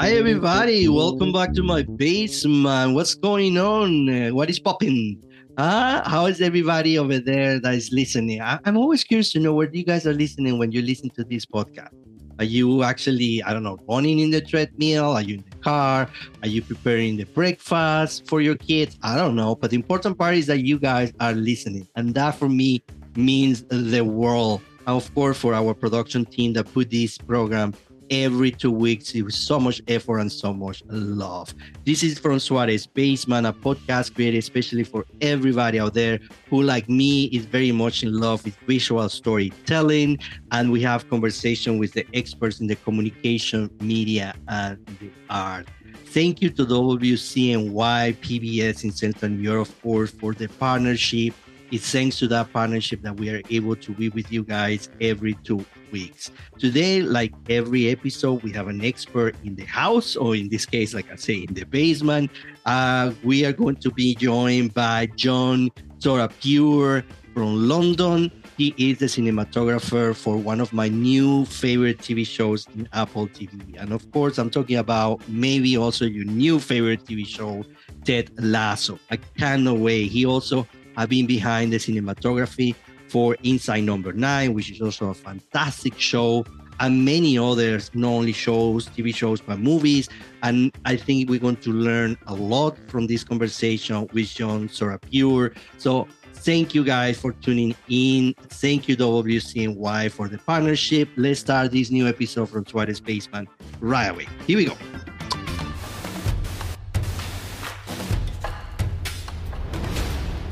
Hi everybody, welcome back to my basement. What's going on? What is popping? Uh, how is everybody over there that is listening? I- I'm always curious to know where you guys are listening when you listen to this podcast. Are you actually, I don't know, running in the treadmill? Are you in the car? Are you preparing the breakfast for your kids? I don't know. But the important part is that you guys are listening. And that for me means the world. And of course, for our production team that put this program every two weeks with so much effort and so much love. This is from Suarez Basement, a podcast created especially for everybody out there who, like me, is very much in love with visual storytelling. And we have conversation with the experts in the communication, media, and the art. Thank you to WCNY, PBS in Central course, for the partnership. It's thanks to that partnership that we are able to be with you guys every two weeks. Today, like every episode, we have an expert in the house, or in this case, like I say, in the basement. Uh, we are going to be joined by John Sorapure from London. He is the cinematographer for one of my new favorite TV shows in Apple TV. And of course, I'm talking about maybe also your new favorite TV show, Ted Lasso. I cannot wait. He also have been behind the cinematography for Inside Number Nine, which is also a fantastic show, and many others, not only shows, TV shows, but movies. And I think we're going to learn a lot from this conversation with John Sorapure. So thank you guys for tuning in. Thank you, WCNY, for the partnership. Let's start this new episode from Suarez Basement right away. Here we go.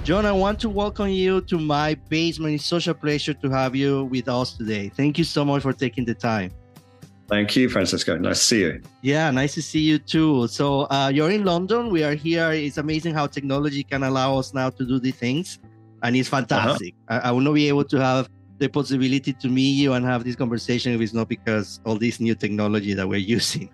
John, I want to welcome you to my basement. It's such a pleasure to have you with us today. Thank you so much for taking the time. Thank you, Francisco. Nice to see you. Yeah, nice to see you too. So uh, you're in London. We are here. It's amazing how technology can allow us now to do these things, and it's fantastic. Uh-huh. I, I will not be able to have the possibility to meet you and have this conversation if it's not because all this new technology that we're using.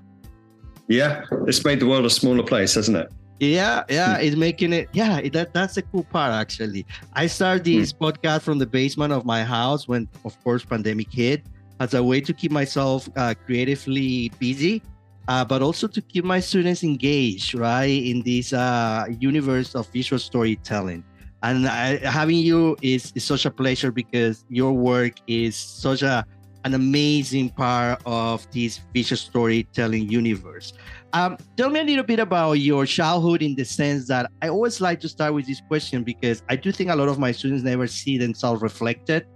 Yeah, it's made the world a smaller place, hasn't it? Yeah, yeah, it's making it. Yeah, that that's the cool part actually. I started this hmm. podcast from the basement of my house when, of course, pandemic hit, as a way to keep myself uh, creatively busy, uh, but also to keep my students engaged, right, in this uh, universe of visual storytelling. And I, having you is, is such a pleasure because your work is such a an amazing part of this visual storytelling universe. Um, tell me a little bit about your childhood in the sense that I always like to start with this question because I do think a lot of my students never see themselves reflected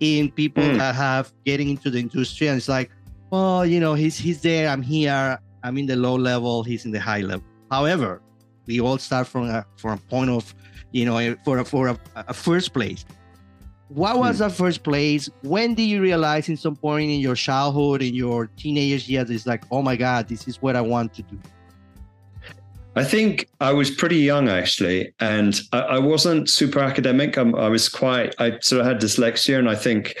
in people mm. that have getting into the industry and it's like, well, you know, he's he's there, I'm here, I'm in the low level, he's in the high level. However, we all start from a from a point of, you know, for a, for a, a first place what was hmm. that first place? When did you realize in some point in your childhood, in your teenage years, it's like, oh my God, this is what I want to do? I think I was pretty young actually, and I, I wasn't super academic. I'm, i was quite, I sort of had dyslexia, and I think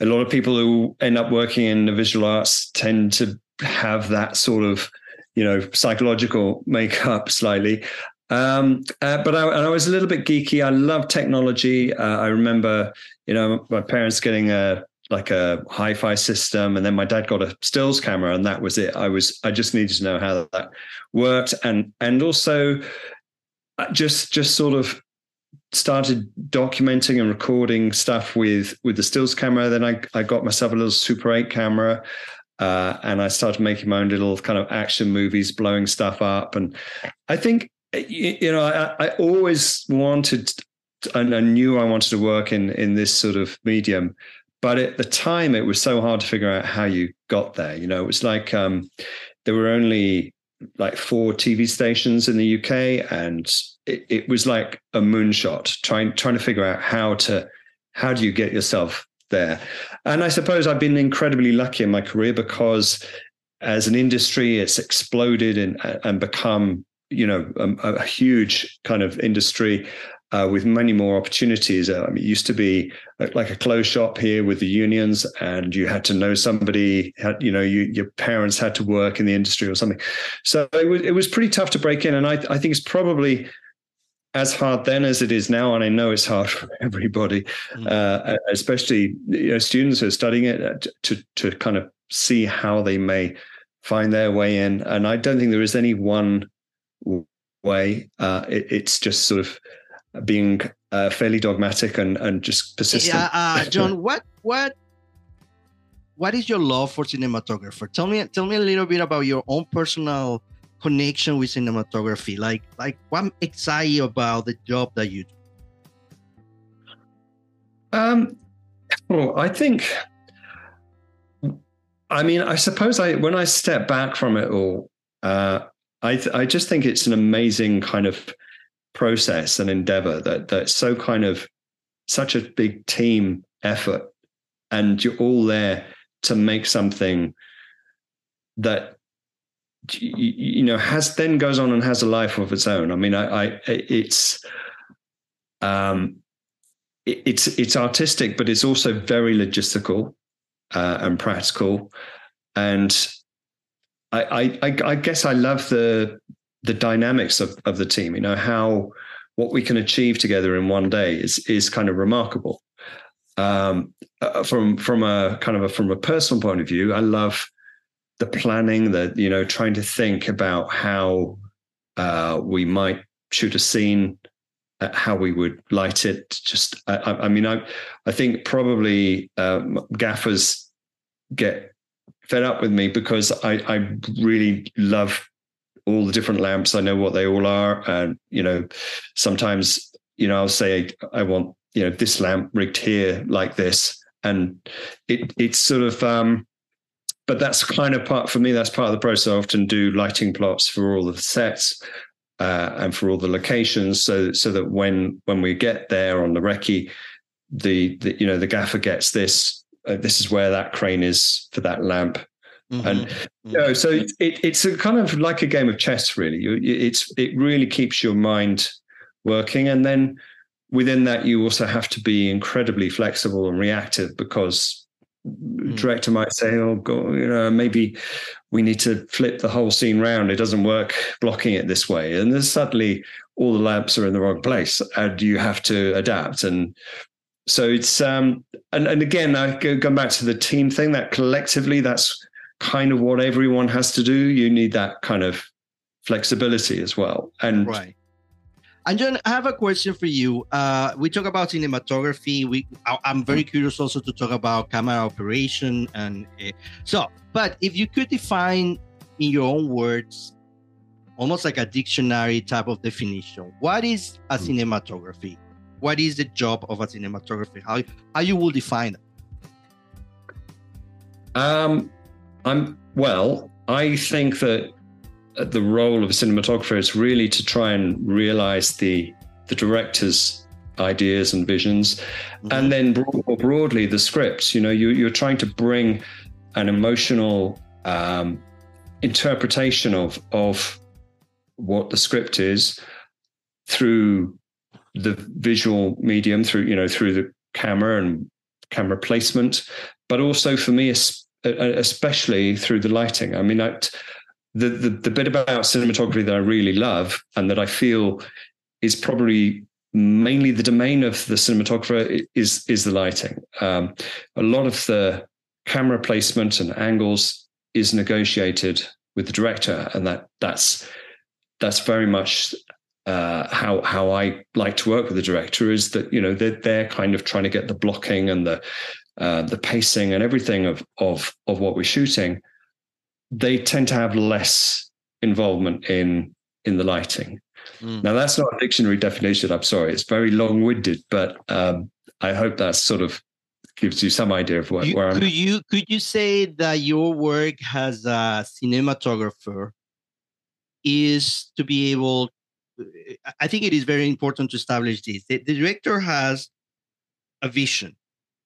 a lot of people who end up working in the visual arts tend to have that sort of, you know, psychological makeup slightly. Um, uh, but I, I, was a little bit geeky. I love technology. Uh, I remember, you know, my parents getting a like a hi-fi system, and then my dad got a stills camera, and that was it. I was I just needed to know how that worked, and and also uh, just just sort of started documenting and recording stuff with with the stills camera. Then I I got myself a little Super 8 camera. Uh, and I started making my own little kind of action movies, blowing stuff up. And I think you know, I, I always wanted, and I knew I wanted to work in in this sort of medium, but at the time it was so hard to figure out how you got there. You know, it was like um, there were only like four TV stations in the UK, and it, it was like a moonshot trying trying to figure out how to how do you get yourself there. And I suppose I've been incredibly lucky in my career because as an industry, it's exploded and and become you know a, a huge kind of industry uh, with many more opportunities. Uh, I mean, it used to be like a closed shop here with the unions, and you had to know somebody. Had you know, you, your parents had to work in the industry or something. So it was it was pretty tough to break in, and I I think it's probably as hard then as it is now, and I know it's hard for everybody, mm. uh, especially you know students who are studying it uh, to to kind of see how they may find their way in. And I don't think there is any one way. Uh, it, it's just sort of being uh, fairly dogmatic and and just persistent. Yeah, uh, John, what what what is your love for cinematographer? Tell me tell me a little bit about your own personal connection with cinematography. Like like what excites you about the job that you do? Um, well, I think. I mean, I suppose I when I step back from it all, uh, I I just think it's an amazing kind of process and endeavor that that's so kind of such a big team effort, and you're all there to make something that you know has then goes on and has a life of its own. I mean, I, I it's um it's it's artistic, but it's also very logistical uh, and practical. And I, I I guess I love the the dynamics of of the team. You know how what we can achieve together in one day is is kind of remarkable. Um, uh, from from a kind of a from a personal point of view, I love the planning, the you know trying to think about how uh, we might shoot a scene how we would light it. Just, I, I mean, I, I think probably um, gaffers get fed up with me because I, I really love all the different lamps. I know what they all are, and you know, sometimes you know I'll say I want you know this lamp rigged here like this, and it it's sort of. um but that's kind of part for me. That's part of the process. I often do lighting plots for all the sets, uh, and for all the locations, so so that when when we get there on the recce, the, the you know the gaffer gets this. Uh, this is where that crane is for that lamp, mm-hmm. and mm-hmm. you know, so it, it's a kind of like a game of chess, really. It's it really keeps your mind working, and then within that, you also have to be incredibly flexible and reactive because Mm. director might say, "Oh, God, you know, maybe we need to flip the whole scene round. It doesn't work blocking it this way." And then suddenly, all the lamps are in the wrong place, and you have to adapt. And so it's um, and and again, I go, go back to the team thing. That collectively, that's kind of what everyone has to do. You need that kind of flexibility as well. And right. And John, I have a question for you. Uh, we talk about cinematography. We, I, am very curious also to talk about camera operation, and uh, so. But if you could define in your own words, almost like a dictionary type of definition, what is a hmm. cinematography? What is the job of a cinematographer? How how you will define it? Um, I'm well. I think that the role of a cinematographer is really to try and realize the the director's ideas and visions, mm-hmm. and then more broadly the scripts. You know, you, you're trying to bring an emotional um, interpretation of of what the script is through the visual medium, through you know through the camera and camera placement, but also for me, especially through the lighting. I mean, I, the, the, the bit about cinematography that I really love and that I feel is probably mainly the domain of the cinematographer is is the lighting. Um, a lot of the camera placement and angles is negotiated with the director, and that that's that's very much uh, how how I like to work with the director. Is that you know they're they're kind of trying to get the blocking and the uh, the pacing and everything of of of what we're shooting they tend to have less involvement in in the lighting. Mm. Now that's not a dictionary definition. I'm sorry, it's very long-winded, but um, I hope that sort of gives you some idea of where, you, where I'm. Could you could you say that your work as a cinematographer is to be able? I think it is very important to establish this. The, the director has a vision,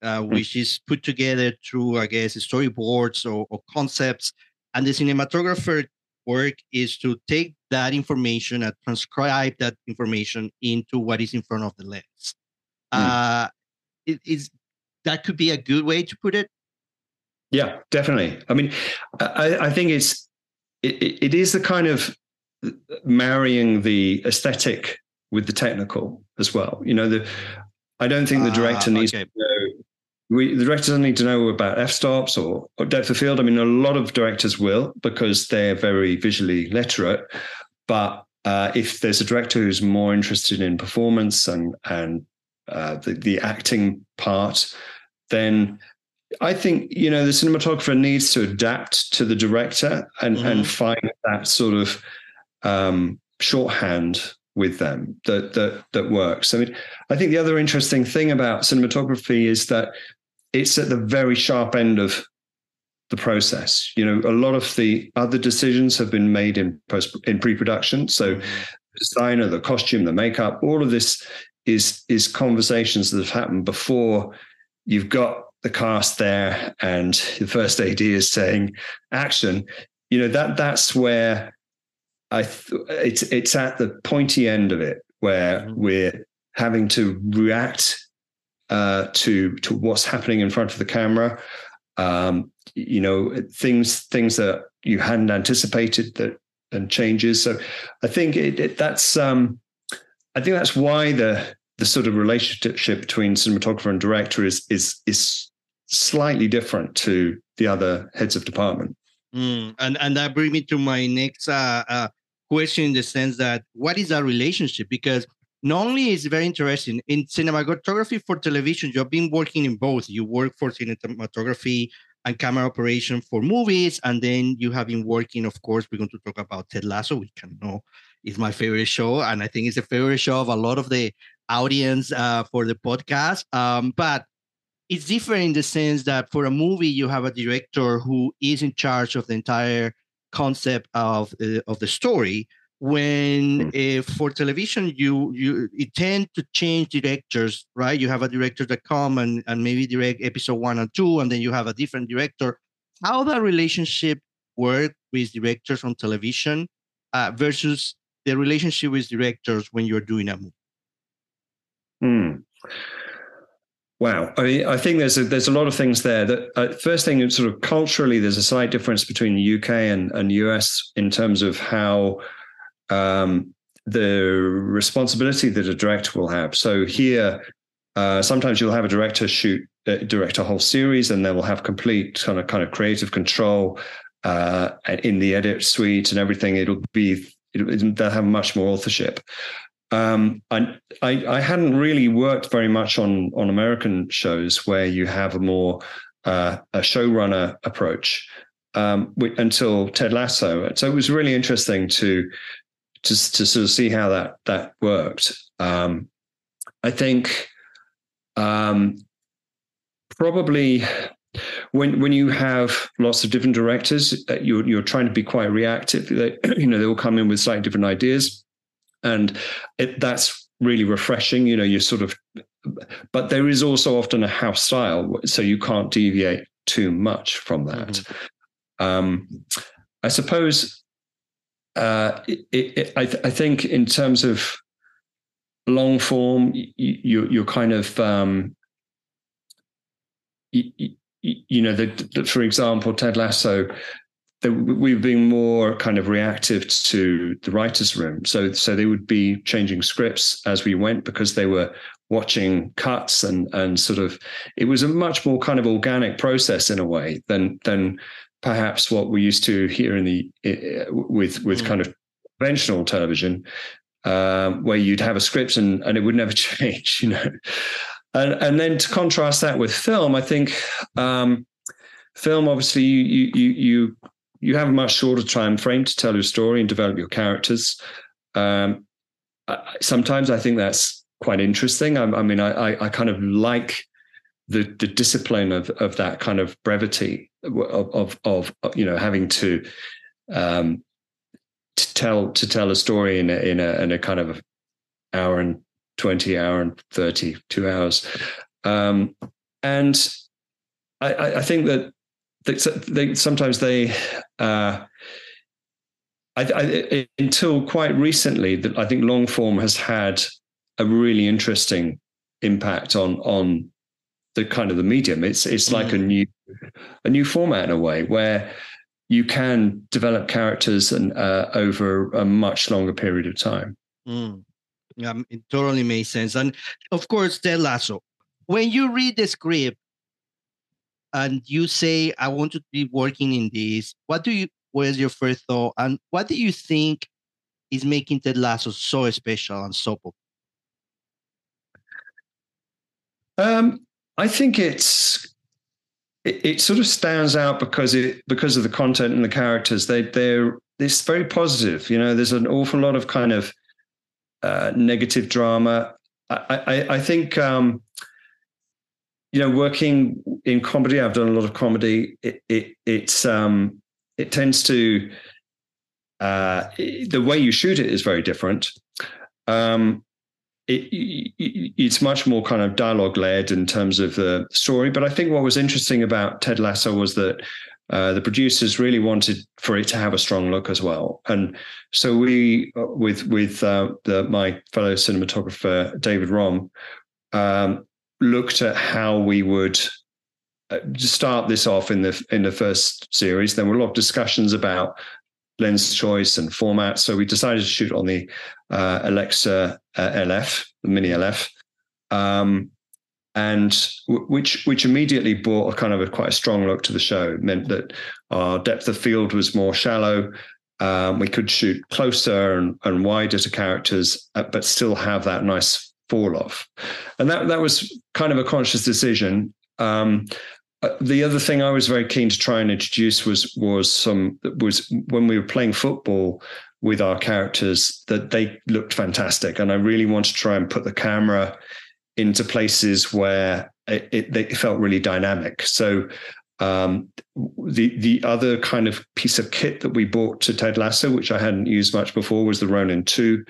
uh, mm. which is put together through, I guess, storyboards or, or concepts and the cinematographer work is to take that information and transcribe that information into what is in front of the lens. Mm. Uh, it is that could be a good way to put it. Yeah, definitely. I mean, I, I think it's it, it is the kind of marrying the aesthetic with the technical as well. You know, the I don't think the director ah, needs okay. to know we, the director doesn't need to know about f-stops or, or depth of field. I mean, a lot of directors will because they're very visually literate. But uh, if there's a director who's more interested in performance and and uh, the, the acting part, then I think you know the cinematographer needs to adapt to the director and mm-hmm. and find that sort of um, shorthand with them that that that works. I mean, I think the other interesting thing about cinematography is that it's at the very sharp end of the process. You know, a lot of the other decisions have been made in post in pre-production. So mm-hmm. the designer, the costume, the makeup, all of this is is conversations that have happened before you've got the cast there and the first AD is saying action. You know, that that's where I th- it's it's at the pointy end of it where mm-hmm. we're having to react uh, to to what's happening in front of the camera. Um, you know, things things that you hadn't anticipated that and changes. So I think it, it, that's um, I think that's why the the sort of relationship between cinematographer and director is is is slightly different to the other heads of department. Mm, and and that brings me to my next uh, uh, question in the sense that what is that relationship? Because not only is very interesting in cinematography for television, you've been working in both. You work for cinematography and camera operation for movies, and then you have been working. Of course, we're going to talk about Ted Lasso. We can know it's my favorite show, and I think it's a favorite show of a lot of the audience uh, for the podcast. Um, but it's different in the sense that for a movie, you have a director who is in charge of the entire concept of uh, of the story when uh, for television you you you tend to change directors right? You have a director that come and, and maybe direct episode one and two and then you have a different director. How that relationship work with directors on television uh, versus the relationship with directors when you're doing a movie? Hmm. Wow, I mean, I think there's a, there's a lot of things there. That uh, first thing, sort of culturally, there's a slight difference between the UK and, and US in terms of how um, the responsibility that a director will have. So here, uh, sometimes you'll have a director shoot uh, direct a whole series, and they will have complete kind of kind of creative control uh, in the edit suite and everything. It'll be it, they'll have much more authorship um, I, I, I hadn't really worked very much on on American shows where you have a more uh, a showrunner approach um, until Ted Lasso. So it was really interesting to to to sort of see how that that worked. Um, I think um, probably when when you have lots of different directors, uh, you're you're trying to be quite reactive. They, you know, they all come in with slightly different ideas and it, that's really refreshing. You know, you sort of, but there is also often a house style, so you can't deviate too much from that. Mm-hmm. Um, I suppose uh, it, it, I, th- I, think in terms of long form, you, you're kind of um, you, you, know, the, the, for example, Ted Lasso we've been more kind of reactive to the writers' room. So, so they would be changing scripts as we went because they were watching cuts and and sort of. It was a much more kind of organic process in a way than than perhaps what we used to hear in the with with mm. kind of conventional television, um, where you'd have a script and and it would never change, you know. And and then to contrast that with film, I think. Um, film obviously you you you you have a much shorter time frame to tell your story and develop your characters. Um, sometimes I think that's quite interesting. I, I mean, I, I, kind of like the the discipline of of that kind of brevity of of, of you know having to um, to tell to tell a story in a in a in a kind of hour and twenty hour and thirty two hours, um, and I, I think that they, they sometimes they uh, I, I, until quite recently that I think long form has had a really interesting impact on on the kind of the medium. It's it's like a mm. new a new format in a way where you can develop characters and uh, over a much longer period of time. Mm. Um, it totally makes sense. And of course, Ted Lasso. When you read the script, and you say, I want to be working in this, what do you, what is your first thought? And what do you think is making Ted Lasso so special and so popular? Um, I think it's it, it, sort of stands out because it because of the content and the characters. They they're it's very positive. You know, there's an awful lot of kind of uh, negative drama. I I, I think um, you know working in comedy. I've done a lot of comedy. It, it it's um, it tends to uh, the way you shoot it is very different. Um, it, it's much more kind of dialogue led in terms of the story. But I think what was interesting about Ted Lasso was that uh, the producers really wanted for it to have a strong look as well, and so we, uh, with with uh, the, my fellow cinematographer David Rom, um, looked at how we would uh, start this off in the in the first series. There were a lot of discussions about lens choice and format. So we decided to shoot on the uh, Alexa uh, LF, the Mini LF, um, and w- which which immediately brought a kind of a quite a strong look to the show. It meant that our depth of field was more shallow. Um, we could shoot closer and, and wider to characters, uh, but still have that nice fall off. And that that was kind of a conscious decision. Um, uh, the other thing I was very keen to try and introduce was was some was when we were playing football with our characters that they looked fantastic, and I really want to try and put the camera into places where it, it, it felt really dynamic. So um, the the other kind of piece of kit that we bought to Ted Lasso, which I hadn't used much before, was the Ronin Two,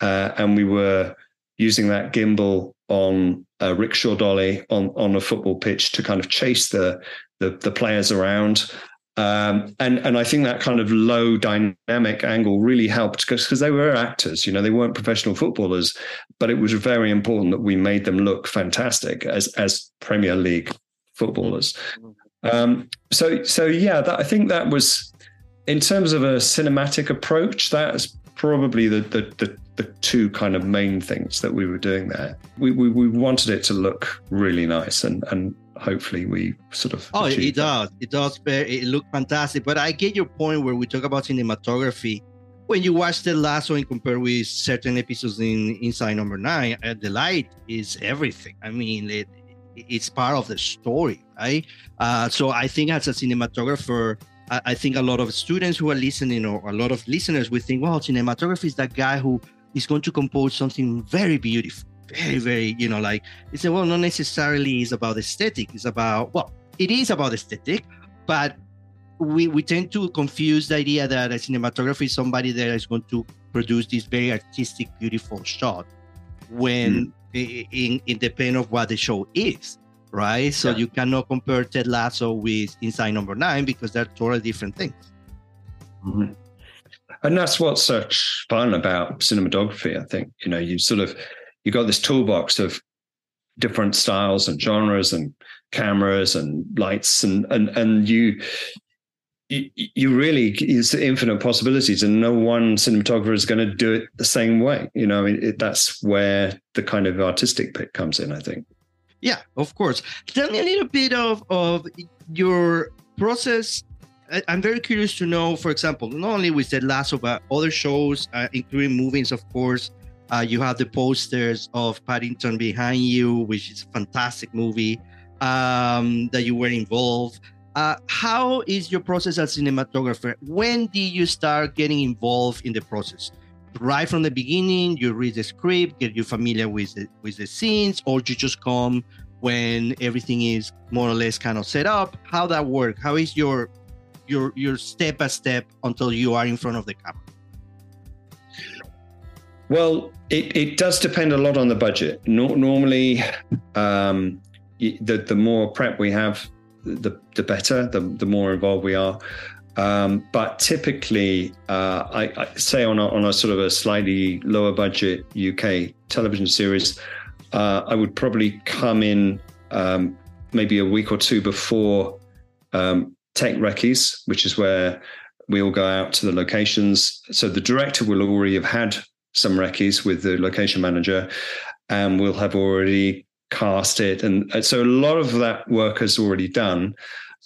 uh, and we were using that gimbal on a rickshaw dolly on on a football pitch to kind of chase the the, the players around. Um, and and I think that kind of low dynamic angle really helped because they were actors, you know, they weren't professional footballers, but it was very important that we made them look fantastic as as Premier League footballers. Um, so so yeah, that, I think that was in terms of a cinematic approach. That's probably the, the the the two kind of main things that we were doing there. We we, we wanted it to look really nice and and hopefully we sort of oh it does. It does it looked fantastic. But i get your point where we talk about cinematography. When you watch the last one compared with certain episodes in inside number nine uh, the light is everything. I mean it, it's part of the story right? Uh, so i think as a cinematographer I, I think a lot of students who are listening or a lot of listeners will think well cinematography is that guy who is going to compose something very beautiful, very, very, you know, like it's well, not necessarily is about aesthetic. It's about well, it is about aesthetic, but we we tend to confuse the idea that a cinematographer is somebody that is going to produce this very artistic, beautiful shot when mm. in, in depend of what the show is right? So yeah. you cannot compare Ted Lasso with Inside Number Nine because they're totally different things. Mm-hmm and that's what's such fun about cinematography. I think you know you sort of you got this toolbox of different styles and genres and cameras and lights and and and you you, you really it's infinite possibilities and no one cinematographer is going to do it the same way you know I it, that's where the kind of artistic bit comes in i think yeah of course tell me a little bit of of your process I'm very curious to know, for example, not only with Ted Lasso, but other shows, uh, including movies, of course. Uh, you have the posters of Paddington behind you, which is a fantastic movie um, that you were involved. Uh, how is your process as cinematographer? When did you start getting involved in the process? Right from the beginning, you read the script, get you familiar with the, with the scenes, or you just come when everything is more or less kind of set up? How that work? How is your your your step by step until you are in front of the camera? Well, it, it does depend a lot on the budget. No, normally, um, the the more prep we have, the the better. The the more involved we are. Um, but typically, uh, I, I, say on a, on a sort of a slightly lower budget UK television series, uh, I would probably come in um, maybe a week or two before um, tech recce's, which is where we all go out to the locations. So the director will already have had some recce's with the location manager, and we'll have already cast it, and so a lot of that work is already done.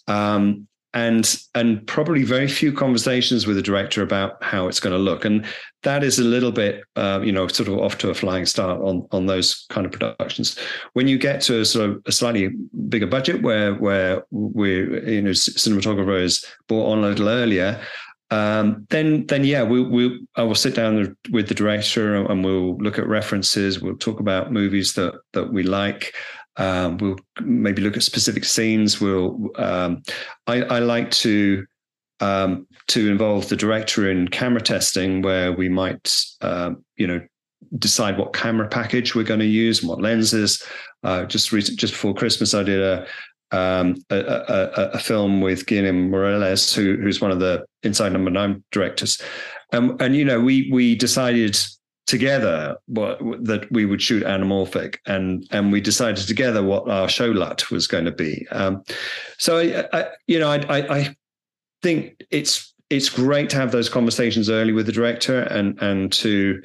Um, and and probably very few conversations with the director about how it's going to look. And that is a little bit uh, you know sort of off to a flying start on on those kind of productions. When you get to a sort of a slightly bigger budget where where we you know cinematographer is brought on a little earlier um, then then yeah we we I will sit down with the director and we'll look at references. We'll talk about movies that that we like um, we'll maybe look at specific scenes. We'll. Um, I, I, like to um, to involve the director in camera testing, where we might, uh, you know, decide what camera package we're going to use and what lenses. Uh, just recent, just before Christmas, I did a um, a, a, a, film with Guillem Morales, who, who's one of the Inside Number Nine directors, um, and you know we we decided together what that we would shoot anamorphic and and we decided together what our show lut was going to be um, so I, I, you know I, I think it's it's great to have those conversations early with the director and and to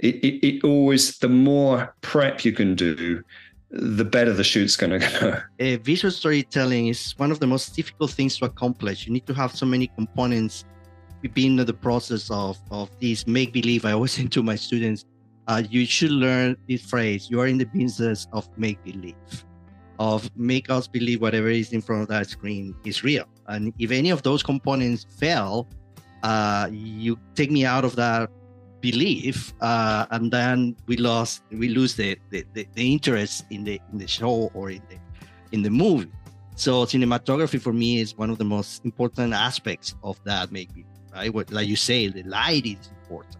it, it, it always the more prep you can do the better the shoot's going to go. Uh, visual storytelling is one of the most difficult things to accomplish. You need to have so many components been in the process of of this make believe, I always say to my students, uh, you should learn this phrase. You are in the business of make believe, of make us believe whatever is in front of that screen is real. And if any of those components fail, uh, you take me out of that belief, uh, and then we lost, we lose the, the, the, the interest in the in the show or in the in the movie. So cinematography for me is one of the most important aspects of that make believe right? Like you say, the light is important.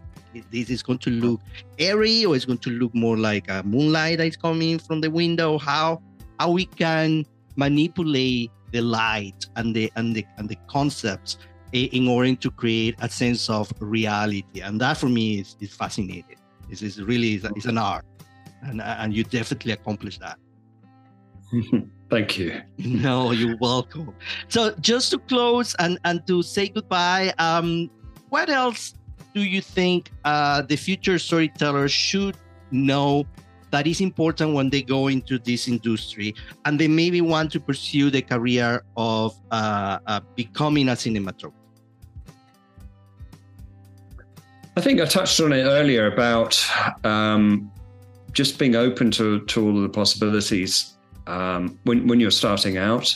This is going to look airy, or it's going to look more like a moonlight that is coming from the window. How how we can manipulate the light and the and the and the concepts eh, in order to create a sense of reality, and that for me is, is fascinating. This is really it's an art, and and you definitely accomplish that. Thank you. No, you're welcome. So just to close and, and to say goodbye, um, what else do you think uh, the future storytellers should know that is important when they go into this industry and they maybe want to pursue the career of uh, uh, becoming a cinematographer? I think I touched on it earlier about um, just being open to, to all of the possibilities um, when when you're starting out.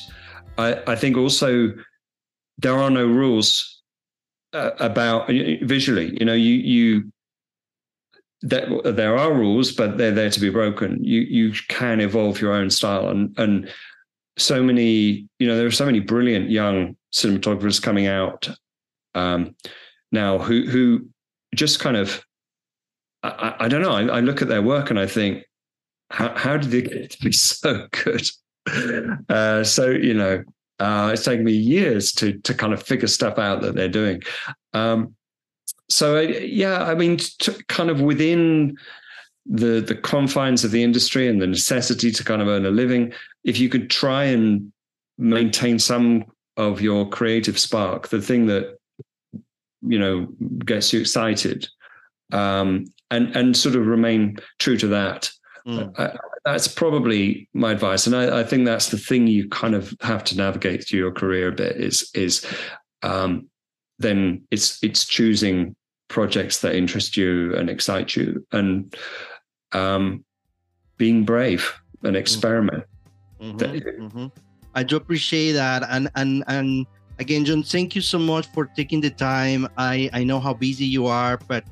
I, I think also there are no rules uh, about visually. You know, you you that there are rules, but they're there to be broken. You you can evolve your own style, and and so many you know there are so many brilliant young cinematographers coming out um, now who who just kind of I, I don't know. I, I, look at their work and I think how, how did they get to be so good? Uh, so you know, uh, it's taken me years to to kind of figure stuff out that they're doing. Um, so yeah, I mean, kind of within the the confines of the industry and the necessity to kind of earn a living, if you could try and maintain some of your creative spark, the thing that you know gets you excited, um, and and sort of remain true to that. Mm. I, that's probably my advice, and I, I, think that's the thing you kind of have to navigate through your career a bit. Is is um, then it's it's choosing projects that interest you and excite you, and um, being brave and mm-hmm. experiment. Mm-hmm, mm-hmm. I do appreciate that, and and and again, John, thank you so much for taking the time. I I know how busy you are, but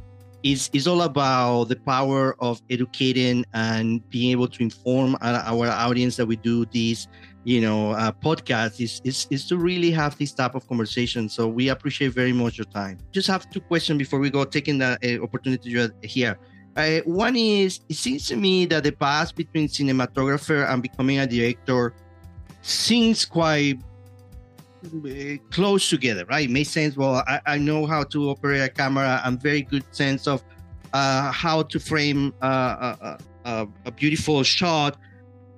is is all about the power of educating and being able to inform our, audience that we do these you know uh, podcasts is, is is to really have this type of conversation. So we appreciate very much your time. Just have two questions before we go taking the uh, opportunity here. Uh, one is it seems to me that the path between cinematographer and becoming a director seems quite close together, right? It makes sense. Well, I, I know how to operate a camera. I'm very good sense of uh, how to frame uh, a, a, a, beautiful shot.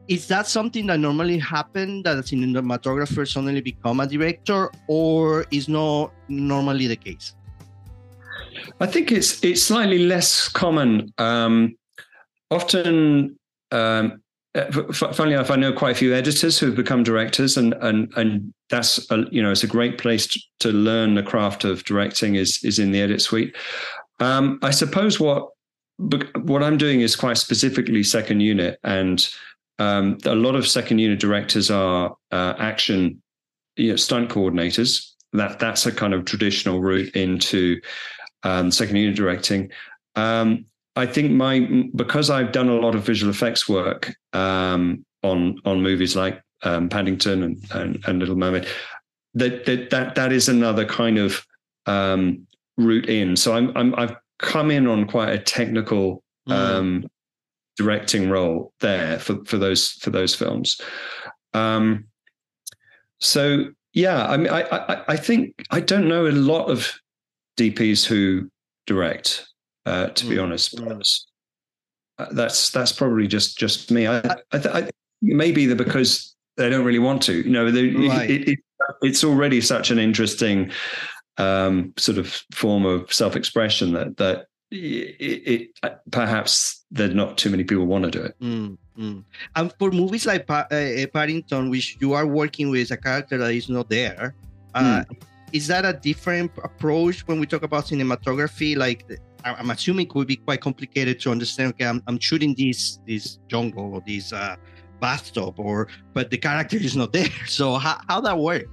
Is that something that normally happen that a cinematographer suddenly become a director, or is not normally the case? I think it's it's slightly less common. Um, often, um, uh, funnily enough, I know quite a few editors who have become directors, and and and that's a, you know it's a great place to, to learn the craft of directing is is in the edit suite. Um, I suppose what what I'm doing is quite specifically second unit, and um, a lot of second unit directors are uh, action, you know, stunt coordinators. That that's a kind of traditional route into um, second unit directing. Um, I think my because I've done a lot of visual effects work um, on on movies like um, Paddington and, and, and Little Mermaid. That that that that is another kind of um, route in. So I'm I'm I've come in on quite a technical mm. um, directing role there for for those for those films. Um, so yeah, I mean, I, I I think I don't know a lot of DPs who direct. Uh, to mm. be honest, mm. uh, that's that's probably just just me. I, I, th- I maybe the because they don't really want to. You know, right. it, it, it's already such an interesting um, sort of form of self-expression that that it, it, perhaps there's not too many people want to do it. Mm, mm. And for movies like pa- uh, Paddington, which you are working with a character that is not there, uh, mm. is that a different approach when we talk about cinematography? Like, I'm assuming it would be quite complicated to understand. Okay, I'm, I'm shooting this this jungle or this uh, bathtub, or but the character is not there. So how how that work?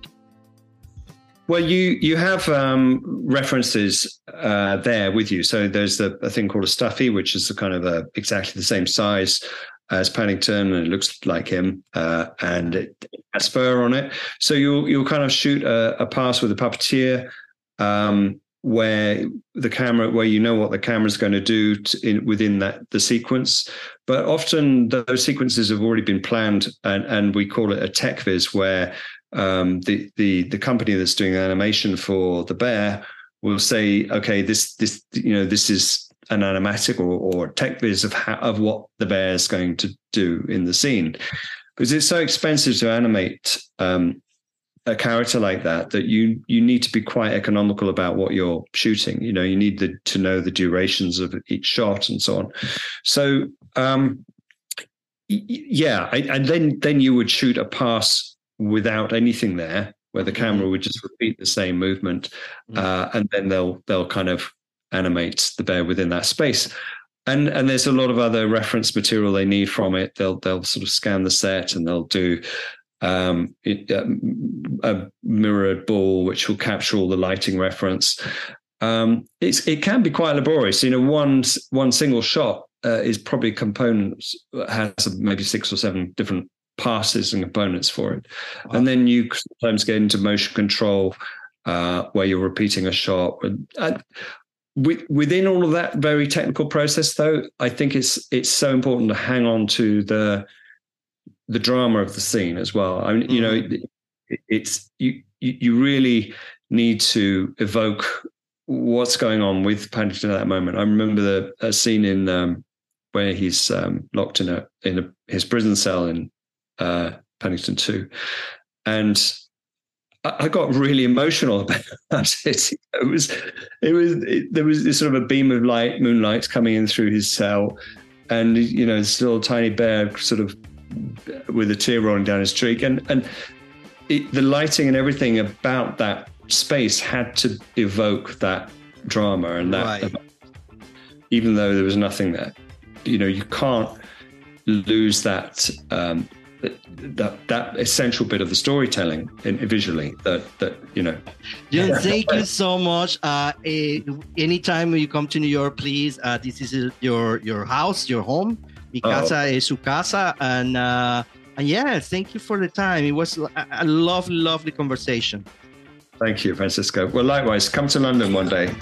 Well, you you have um, references uh, there with you. So there's the, a thing called a stuffy, which is the kind of a, exactly the same size as Paddington, and it looks like him, uh, and it has fur on it. So you'll you'll kind of shoot a, a pass with a puppeteer. Um, where the camera where you know what the camera is going to do to, in, within that the sequence. But often those sequences have already been planned and, and we call it a tech viz where um, the the the company that's doing animation for the bear will say, okay, this this you know this is an animatic or, or tech viz of how, of what the bear is going to do in the scene, because it's so expensive to animate um, a character like that that you you need to be quite economical about what you're shooting. You know, you need the, to know the durations of each shot and so on. So um, yeah, I, and then then you would shoot a pass without anything there, where the camera would just repeat the same movement, mm. uh, and then they'll they'll kind of animate the bear within that space. And and there's a lot of other reference material they need from it. They'll they'll sort of scan the set and they'll do um, it, uh, a mirrored ball which will capture all the lighting reference. Um, it's it can be quite laborious. You know, one one single shot uh, is probably components has maybe six or seven different passes and components for it. Wow. And then you sometimes get into motion control uh, where you're repeating a shot. Uh, within all of that very technical process, though, I think it's it's so important to hang on to the the drama of the scene as well. I mean, you know, mm-hmm. it, it's you you really need to evoke what's going on with Paddington at that moment. I remember the a scene in um, where he's um, locked in a in a, his prison cell in uh, Paddington 2. And I, got really emotional about it. It was, it was, it, there was this sort of a beam of light, moonlight coming in through his cell. And, you know, this little tiny bear sort of with a tear rolling down his cheek. And, and it, the lighting and everything about that space had to evoke that drama and that, right. even though there was nothing there. You know, you can't lose that um, that that essential bit of the storytelling in, visually that that you know John, thank you so much uh eh, anytime you come to new york please uh this is your your house your home mi casa oh. es su casa and uh and yeah thank you for the time. It was a lovely lovely conversation. Thank you francisco. Well likewise come to london one day